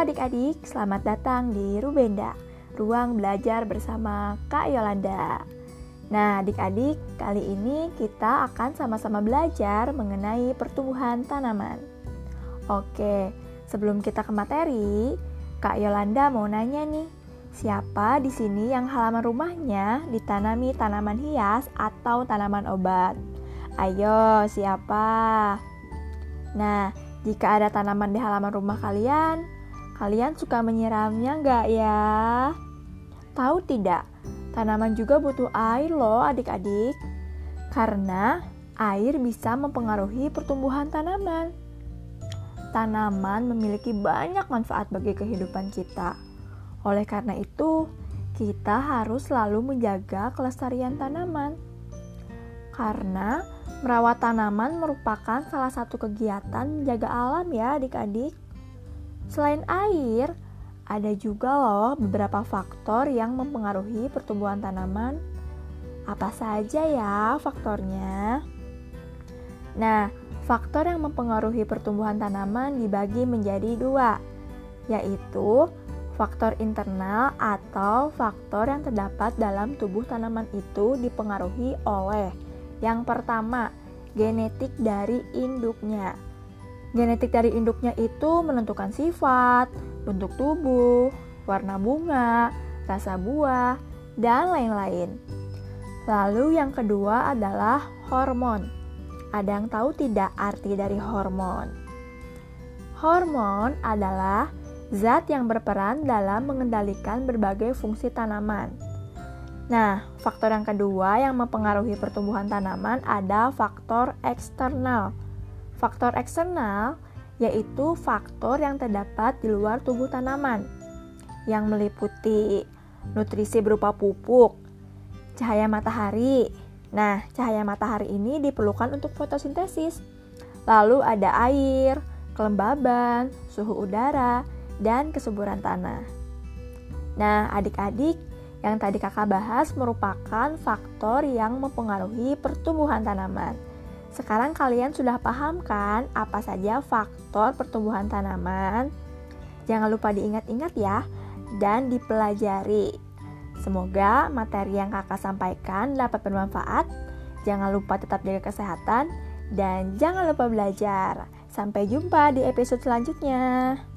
adik-adik, selamat datang di Rubenda, ruang belajar bersama Kak Yolanda. Nah, adik-adik, kali ini kita akan sama-sama belajar mengenai pertumbuhan tanaman. Oke, sebelum kita ke materi, Kak Yolanda mau nanya nih, siapa di sini yang halaman rumahnya ditanami tanaman hias atau tanaman obat? Ayo, siapa? Nah, jika ada tanaman di halaman rumah kalian, kalian suka menyiramnya nggak ya? Tahu tidak, tanaman juga butuh air loh adik-adik. Karena air bisa mempengaruhi pertumbuhan tanaman. Tanaman memiliki banyak manfaat bagi kehidupan kita. Oleh karena itu, kita harus selalu menjaga kelestarian tanaman. Karena Merawat tanaman merupakan salah satu kegiatan menjaga alam ya adik-adik. Selain air, ada juga loh beberapa faktor yang mempengaruhi pertumbuhan tanaman. Apa saja ya faktornya? Nah, faktor yang mempengaruhi pertumbuhan tanaman dibagi menjadi dua, yaitu faktor internal atau faktor yang terdapat dalam tubuh tanaman itu dipengaruhi oleh yang pertama, genetik dari induknya. Genetik dari induknya itu menentukan sifat, bentuk tubuh, warna bunga, rasa buah, dan lain-lain. Lalu yang kedua adalah hormon. Ada yang tahu tidak arti dari hormon? Hormon adalah zat yang berperan dalam mengendalikan berbagai fungsi tanaman Nah, faktor yang kedua yang mempengaruhi pertumbuhan tanaman ada faktor eksternal. Faktor eksternal yaitu faktor yang terdapat di luar tubuh tanaman yang meliputi nutrisi berupa pupuk, cahaya matahari. Nah, cahaya matahari ini diperlukan untuk fotosintesis. Lalu ada air, kelembaban, suhu udara, dan kesuburan tanah. Nah, adik-adik, yang tadi kakak bahas merupakan faktor yang mempengaruhi pertumbuhan tanaman. Sekarang kalian sudah paham kan apa saja faktor pertumbuhan tanaman? Jangan lupa diingat-ingat ya dan dipelajari. Semoga materi yang kakak sampaikan dapat bermanfaat. Jangan lupa tetap jaga kesehatan dan jangan lupa belajar. Sampai jumpa di episode selanjutnya.